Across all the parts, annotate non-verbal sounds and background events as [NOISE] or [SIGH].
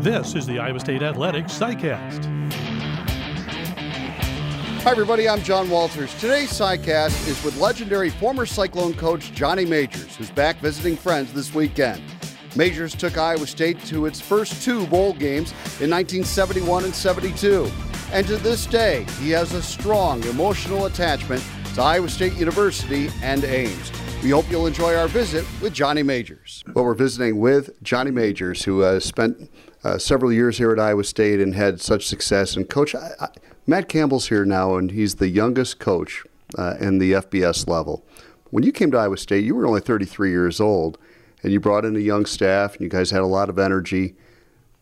This is the Iowa State Athletics SciCast. Hi, everybody. I'm John Walters. Today's SciCast is with legendary former Cyclone coach Johnny Majors, who's back visiting friends this weekend. Majors took Iowa State to its first two bowl games in 1971 and 72. And to this day, he has a strong emotional attachment to Iowa State University and Ames. We hope you'll enjoy our visit with Johnny Majors. Well, we're visiting with Johnny Majors, who uh, spent uh, several years here at Iowa State and had such success. And, Coach, I, I, Matt Campbell's here now, and he's the youngest coach uh, in the FBS level. When you came to Iowa State, you were only 33 years old, and you brought in a young staff, and you guys had a lot of energy.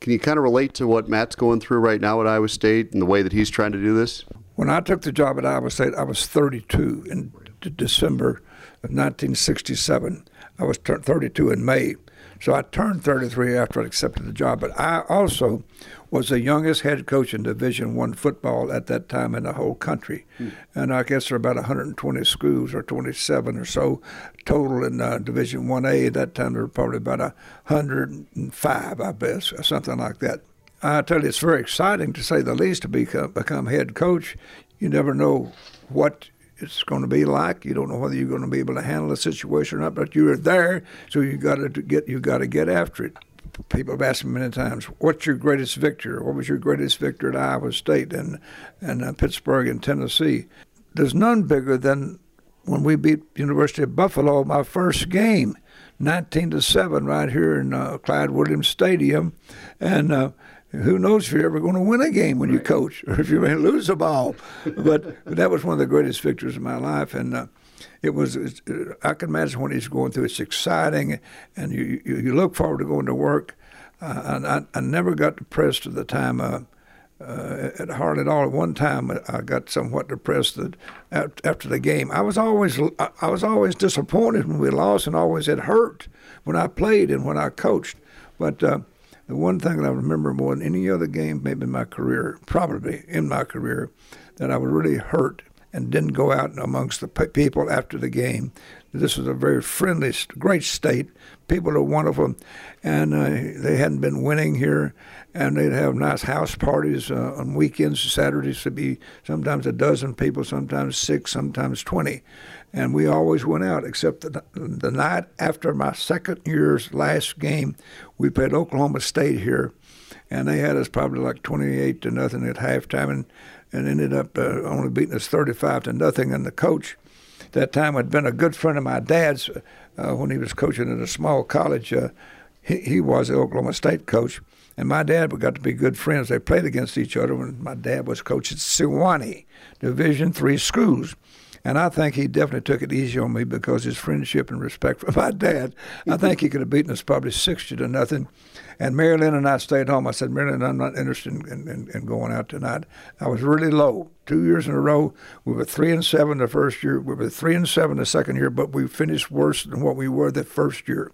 Can you kind of relate to what Matt's going through right now at Iowa State and the way that he's trying to do this? When I took the job at Iowa State, I was 32 in December of 1967. I was 32 in May. So I turned 33 after I accepted the job. But I also was the youngest head coach in Division One football at that time in the whole country, hmm. and I guess there were about 120 schools or 27 or so total in uh, Division One A. At that time, there were probably about 105, I guess, or something like that. I tell you, it's very exciting to say the least to become, become head coach. You never know what it's going to be like. You don't know whether you're going to be able to handle the situation or not, but you're there, so you got to get you got to get after it. People have asked me many times, "What's your greatest victory? What was your greatest victory at Iowa State and and uh, Pittsburgh and Tennessee?" There's none bigger than when we beat University of Buffalo my first game, 19 to seven, right here in uh, Clyde Williams Stadium, and. Uh, who knows if you're ever going to win a game when right. you coach or if you may lose a ball. but that was one of the greatest victories of my life. And uh, it was, I can imagine what he's going through. It's exciting, and you, you, you look forward to going to work. Uh, and I, I never got depressed at the time. Uh, uh, at heart at all. At one time, I got somewhat depressed that after the game. I was always I was always disappointed when we lost, and always it hurt when I played and when I coached. But uh, the one thing that I remember more than any other game, maybe in my career, probably in my career, that I was really hurt and didn't go out amongst the people after the game. This was a very friendly, great state. People are wonderful, and uh, they hadn't been winning here, and they'd have nice house parties uh, on weekends. Saturdays to be sometimes a dozen people, sometimes six, sometimes twenty, and we always went out. Except the, the night after my second year's last game, we played Oklahoma State here, and they had us probably like 28 to nothing at halftime, and and ended up uh, only beating us 35 to nothing. And the coach that time had been a good friend of my dad's uh, when he was coaching at a small college. Uh, he, he was the Oklahoma State coach, and my dad got to be good friends. They played against each other when my dad was coaching at Sewanee Division three schools. And I think he definitely took it easy on me because his friendship and respect for [LAUGHS] my dad. I think he could have beaten us probably 60 to nothing. And Mary Lynn and I stayed home. I said, Mary Lynn, I'm not interested in, in, in, going out tonight. I was really low. Two years in a row, we were three and seven the first year. We were three and seven the second year, but we finished worse than what we were the first year.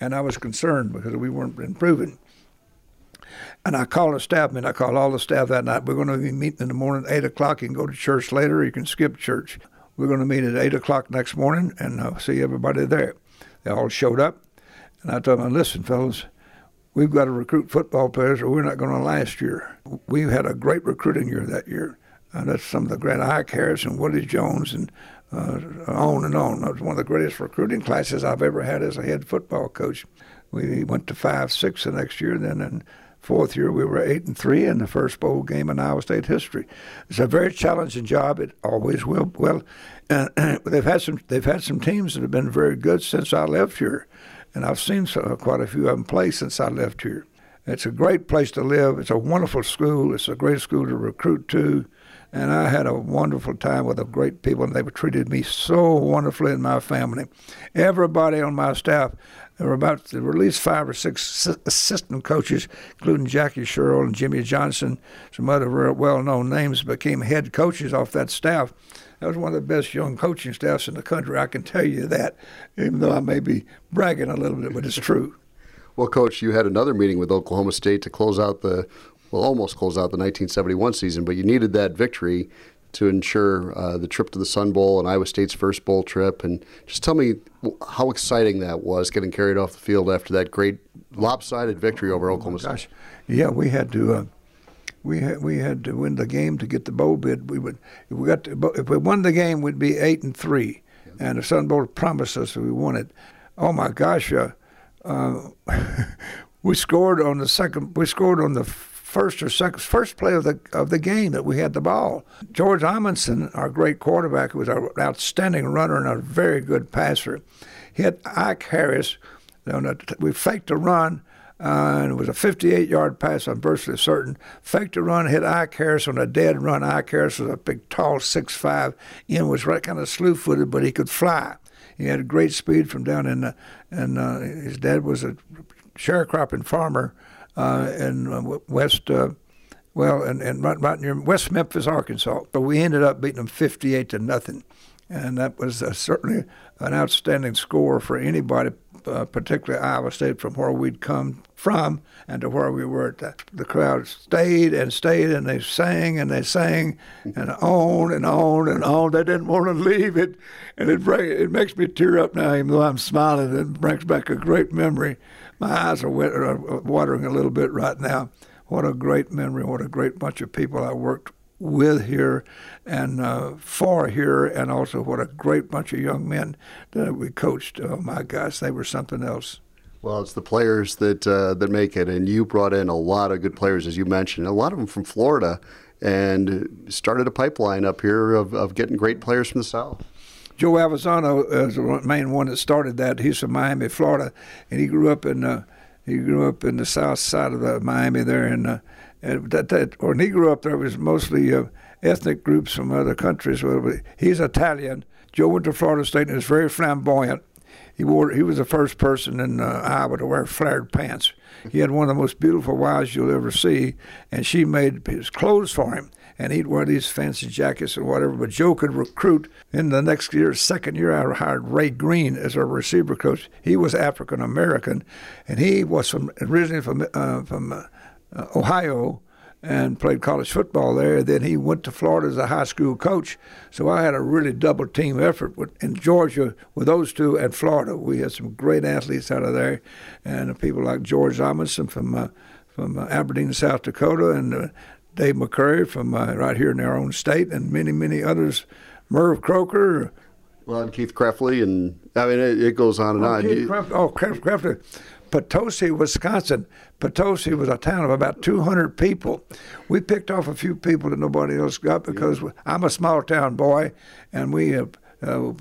And I was concerned because we weren't improving. And I called the staff meeting. I called all the staff that night. We're going to be meeting in the morning at 8 o'clock. You can go to church later you can skip church. We're going to meet at 8 o'clock next morning and uh, see everybody there. They all showed up. And I told them, listen, fellas, we've got to recruit football players or we're not going to last year. We had a great recruiting year that year. Uh, that's some of the great Ike Harris and Woody Jones and uh, on and on. That was one of the greatest recruiting classes I've ever had as a head football coach. We went to five, six the next year, then in fourth year we were eight and three in the first bowl game in Iowa State history. It's a very challenging job. It always will. Well, uh, [CLEARS THROAT] they've had some they've had some teams that have been very good since I left here, and I've seen so, quite a few of them play since I left here. It's a great place to live. It's a wonderful school. It's a great school to recruit to. And I had a wonderful time with the great people, and they treated me so wonderfully and my family. Everybody on my staff, there were about at least five or six assistant coaches, including Jackie Sherrill and Jimmy Johnson, some other well-known names, became head coaches off that staff. That was one of the best young coaching staffs in the country. I can tell you that, even though I may be bragging a little bit, but it's true. [LAUGHS] Well, Coach, you had another meeting with Oklahoma State to close out the, well, almost close out the 1971 season, but you needed that victory to ensure uh, the trip to the Sun Bowl and Iowa State's first bowl trip. And just tell me how exciting that was getting carried off the field after that great lopsided victory over Oklahoma State. Gosh, yeah, we had to. Uh, we had we had to win the game to get the bowl bid. We would if we got to, if we won the game, we'd be eight and three, and the Sun Bowl promised us we won it. Oh my gosh, uh, uh, [LAUGHS] we scored on the second. We scored on the first or second first play of the of the game that we had the ball. George Amundson, our great quarterback, who was an outstanding runner and a very good passer, hit Ike Harris. A, We faked a run uh, and it was a 58 yard pass, I'm virtually certain. Faked a run, hit Ike Harris on a dead run. Ike Harris was a big, tall, 6'5. and was right kind of slew footed, but he could fly. He had great speed from down in, the, and uh, his dad was a sharecropping farmer uh, in uh, West. Uh, well, and, and right, right near West Memphis, Arkansas. But we ended up beating them 58 to nothing. And that was uh, certainly an outstanding score for anybody uh, particularly Iowa State, from where we'd come from and to where we were. The, the crowd stayed and stayed, and they sang and they sang, and on and on and on. They didn't want to leave it, and it it makes me tear up now, even though I'm smiling. It brings back a great memory. My eyes are, wet, are watering a little bit right now. What a great memory! What a great bunch of people I worked with here and uh, for here, and also what a great bunch of young men that we coached. Oh my gosh, they were something else. Well, it's the players that uh, that make it, and you brought in a lot of good players, as you mentioned, a lot of them from Florida, and started a pipeline up here of, of getting great players from the South. Joe Avezzano is the main one that started that. He's from Miami, Florida, and he grew up in uh, he grew up in the south side of the Miami there, and uh, and that, that when he grew up, there was mostly uh, ethnic groups from other countries. He's Italian. Joe went to Florida State and is very flamboyant. He wore. He was the first person in uh, Iowa to wear flared pants. He had one of the most beautiful wives you'll ever see, and she made his clothes for him. And he'd wear these fancy jackets and whatever. But Joe could recruit. In the next year, second year, I hired Ray Green as our receiver coach. He was African American, and he was from originally from uh, from uh, Ohio and played college football there. Then he went to Florida as a high school coach. So I had a really double team effort with, in Georgia with those two and Florida. We had some great athletes out of there, and people like George Amundson from uh, from uh, Aberdeen, South Dakota, and uh, Dave McCurry from uh, right here in our own state, and many many others. Merv Krakau. Well, and Keith Krepfle, and I mean it, it goes on and oh, on. Keith Krepfle, oh, Krepfle. Potosi, Wisconsin. Potosi was a town of about 200 people. We picked off a few people that nobody else got because yeah. I'm a small town boy, and we. Uh, uh,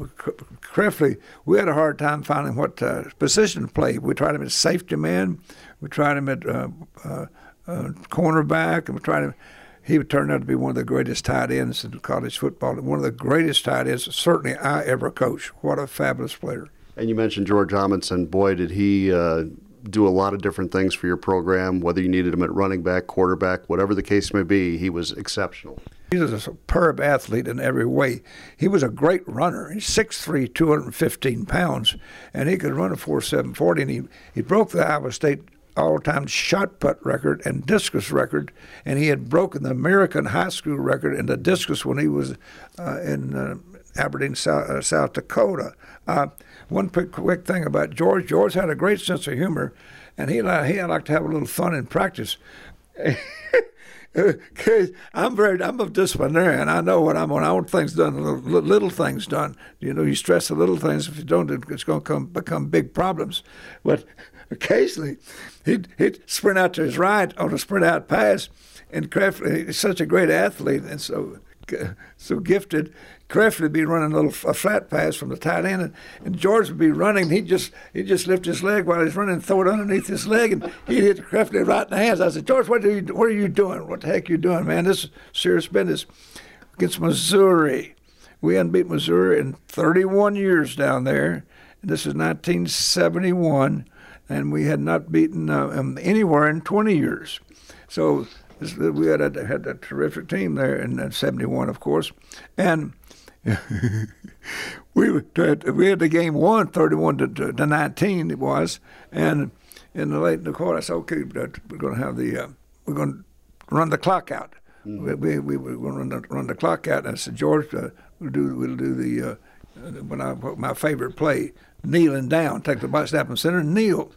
we had a hard time finding what uh, position to play. We tried him as safety man, we tried him at uh, uh, uh, cornerback, and we tried him. He turned out to be one of the greatest tight ends in college football, one of the greatest tight ends certainly I ever coached. What a fabulous player! And you mentioned George Amundson. Boy, did he uh, do a lot of different things for your program, whether you needed him at running back, quarterback, whatever the case may be, he was exceptional. He was a superb athlete in every way. He was a great runner. He's 6'3", 215 pounds, and he could run a 4.740, and he, he broke the Iowa State all-time shot put record and discus record, and he had broken the American high school record in the discus when he was uh, in uh, Aberdeen, South, uh, South Dakota. Uh, one quick, quick thing about George. George had a great sense of humor, and he he liked to have a little fun in practice. [LAUGHS] I'm very I'm a disciplinarian. I know what I'm on. I want things done, little, little, things done. You know, you stress the little things. If you don't, it's going to come become big problems. But [LAUGHS] occasionally, he'd he'd sprint out to his right on a sprint out pass, and Kraft, he's such a great athlete and so [LAUGHS] so gifted. Krepfle would be running a little a flat pass from the tight end, and, and George would be running. He'd just he just lift his leg while he's running, throw it underneath his leg, and he'd hit Krepfle right in the hands. I said, George, what are you what are you doing? What the heck are you doing, man? This is serious business. Against Missouri, we hadn't beat Missouri in 31 years down there. And this is 1971, and we had not beaten uh, anywhere in 20 years. So we had a, had a terrific team there in '71, of course, and [LAUGHS] we we had the game won 31 to, to, 19 it was, and in the late in the quarter I said, okay, we're going to have the uh, we're going to run the clock out. Mm. We, we, we were going to run the clock out, and I said, George, uh, we'll do we'll do the uh, when I my favorite play, kneeling down, take the snap and center, and kneel.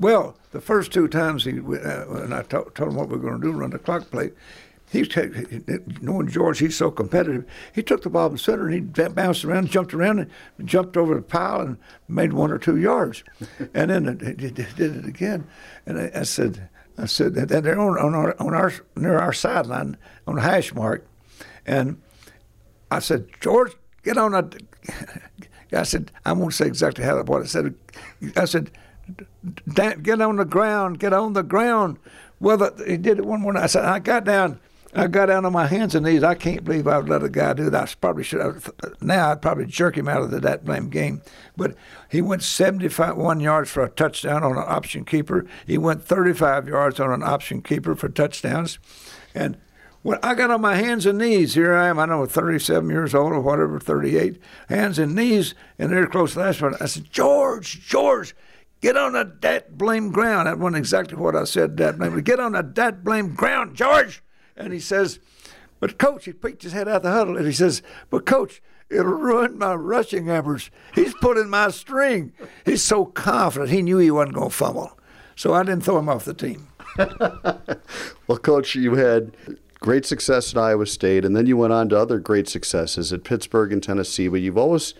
Well, the first two times he uh, when I told him what we were going to do, run the clock play, he knowing George, he's so competitive. He took the ball in center and he bounced around, jumped around, and jumped over the pile and made one or two yards, and then he did it again. And I, I said, I said that they're on, on our on our near our sideline on the hash mark, and I said, George, get on a. [LAUGHS] I said, I won't say exactly how what I said. I said, get on the ground, get on the ground. Well, he did it one morning. I said, I got down I got down on my hands and knees. I can't believe I let a guy do that. I probably should have. Now I'd probably jerk him out of the, that blame game. But he went 75 yards for a touchdown on an option keeper. He went 35 yards on an option keeper for touchdowns. And when I got on my hands and knees, here I am. I know 37 years old or whatever, 38, hands and knees, and they're close to the last one. I said, George, George. Get on the dat blame ground. That wasn't exactly what I said, dat blame. Get on the dat blame ground, George. And he says, But coach, he peeked his head out the huddle and he says, But coach, it'll ruin my rushing efforts. He's pulling my string. He's so confident. He knew he wasn't going to fumble. So I didn't throw him off the team. [LAUGHS] well, coach, you had great success at Iowa State, and then you went on to other great successes at Pittsburgh and Tennessee. But you've always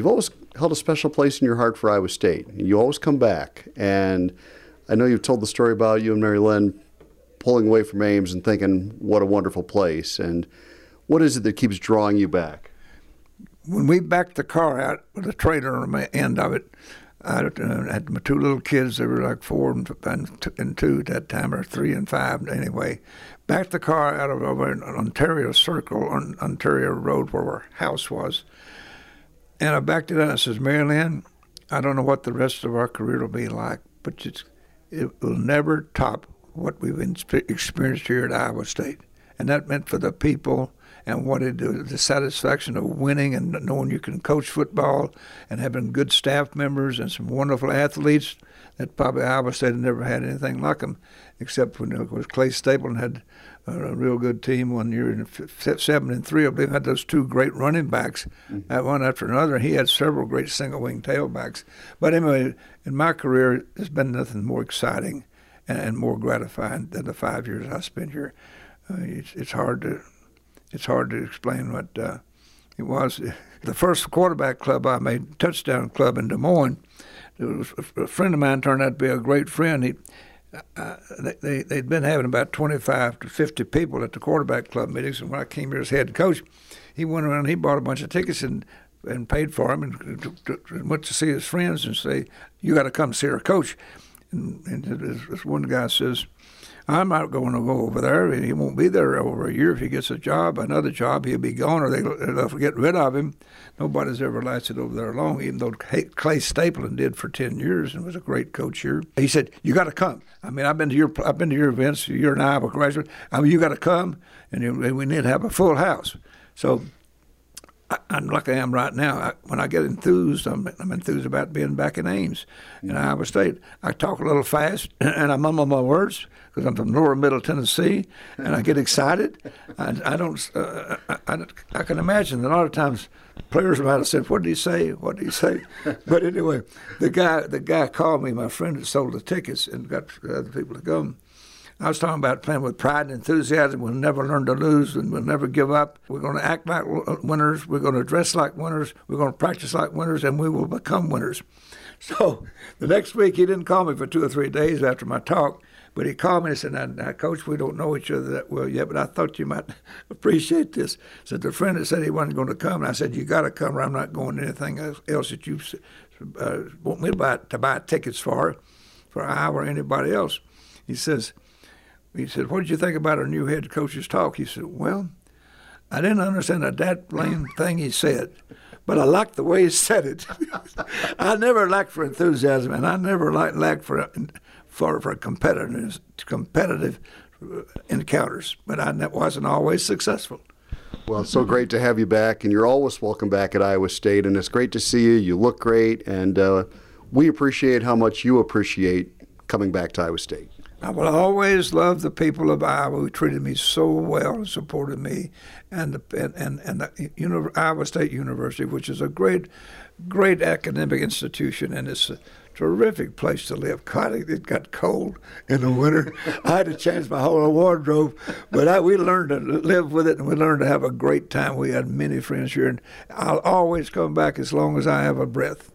you've always held a special place in your heart for Iowa State. You always come back, and I know you've told the story about you and Mary Lynn pulling away from Ames and thinking, what a wonderful place? And what is it that keeps drawing you back? When we backed the car out with the trailer on the end of it, I uh, had my two little kids. They were like four and, two at that time, or three and five anyway. Backed the car out of over in Ontario Circle on Ontario Road where our house was. And I backed it out and I says, Mary Lynn, I don't know what the rest of our career will be like, but it will never top what we've experienced here at Iowa State. And that meant for the people and what it the satisfaction of winning and knowing you can coach football and having good staff members and some wonderful athletes that probably Iowa State had never had anything like them, except when it was Clay Stapleton had a real good team one year in seven and three. I believe had those two great running backs, mm-hmm. one after another. He had several great single wing tailbacks. But anyway, in my career, there's been nothing more exciting and, and more gratifying than the five years I spent here. Uh, it's, it's hard to it's hard to explain what uh, it was. [LAUGHS] The first quarterback club I made, touchdown club in Des Moines. It Was, a friend of mine turned out to be a great friend. He, uh, they, they'd been having about 25 to 50 people at the quarterback club meetings, and when I came here as head coach, he went around. He bought a bunch of tickets and and paid for them, and to, went to see his friends and say, "You got to come see our coach." And, and this one guy says, I'm not going to go over there. He won't be there over a year. If he gets a job, another job, he'll be gone or they, will get rid of him. Nobody's ever lasted over there long, even though Clay Stapleton did for 10 years and was a great coach here. He said, You got to come. I mean, I've been to your I've been to your events. You're an Iowa graduate. I mean, you got to come, and, you, and we need to have a full house. So I, am like I am right now. I, when I get enthused, I'm, I'm, enthused about being back in Ames in Iowa State. I talk a little fast [CLEARS THROAT] and I mumble my words because I'm from lower middle Tennessee and I get excited. I, I don't. Uh, I, I, can imagine that a lot of times players might have said, "What did he say? What did he say?" [LAUGHS] but anyway, the guy the guy called me. My friend that sold the tickets and got other people to come. I was talking about playing with pride and enthusiasm. We'll never learn to lose and we'll never give up. We're going to act like winners. We're going to dress like winners. We're going to practice like winners and we will become winners. [LAUGHS] So the next week, he didn't call me for two or three days after my talk, but he called me and said, now, now, Coach, we don't know each other that well yet, but I thought you might [LAUGHS] appreciate this. Said the friend that said he wasn't going to come, and I said, You got to come or I'm not going to anything else that you uh, want me to buy, to buy tickets for, for I or anybody else. He says, he said, What did you think about our new head coach's talk? He said, Well, I didn't understand a that blame thing he said, but I liked the way he said it. [LAUGHS] I never lacked for enthusiasm, and I never lacked, for, for, for competitive, competitive encounters, but I wasn't always successful. Well, it's so great to have you back, and you're always welcome back at Iowa State, and it's great to see you. You look great, and uh, we appreciate how much you appreciate coming back to Iowa State. I will always love the people of Iowa who treated me so well and supported me, and the, and and, the Iowa State University, which is a great, great academic institution, and it's a terrific place to live. God, it got cold in the winter. [LAUGHS] I had to change my whole wardrobe, but I, we learned to live with it, and we learned to have a great time. We had many friends here, and I'll always come back as long as I have a breath.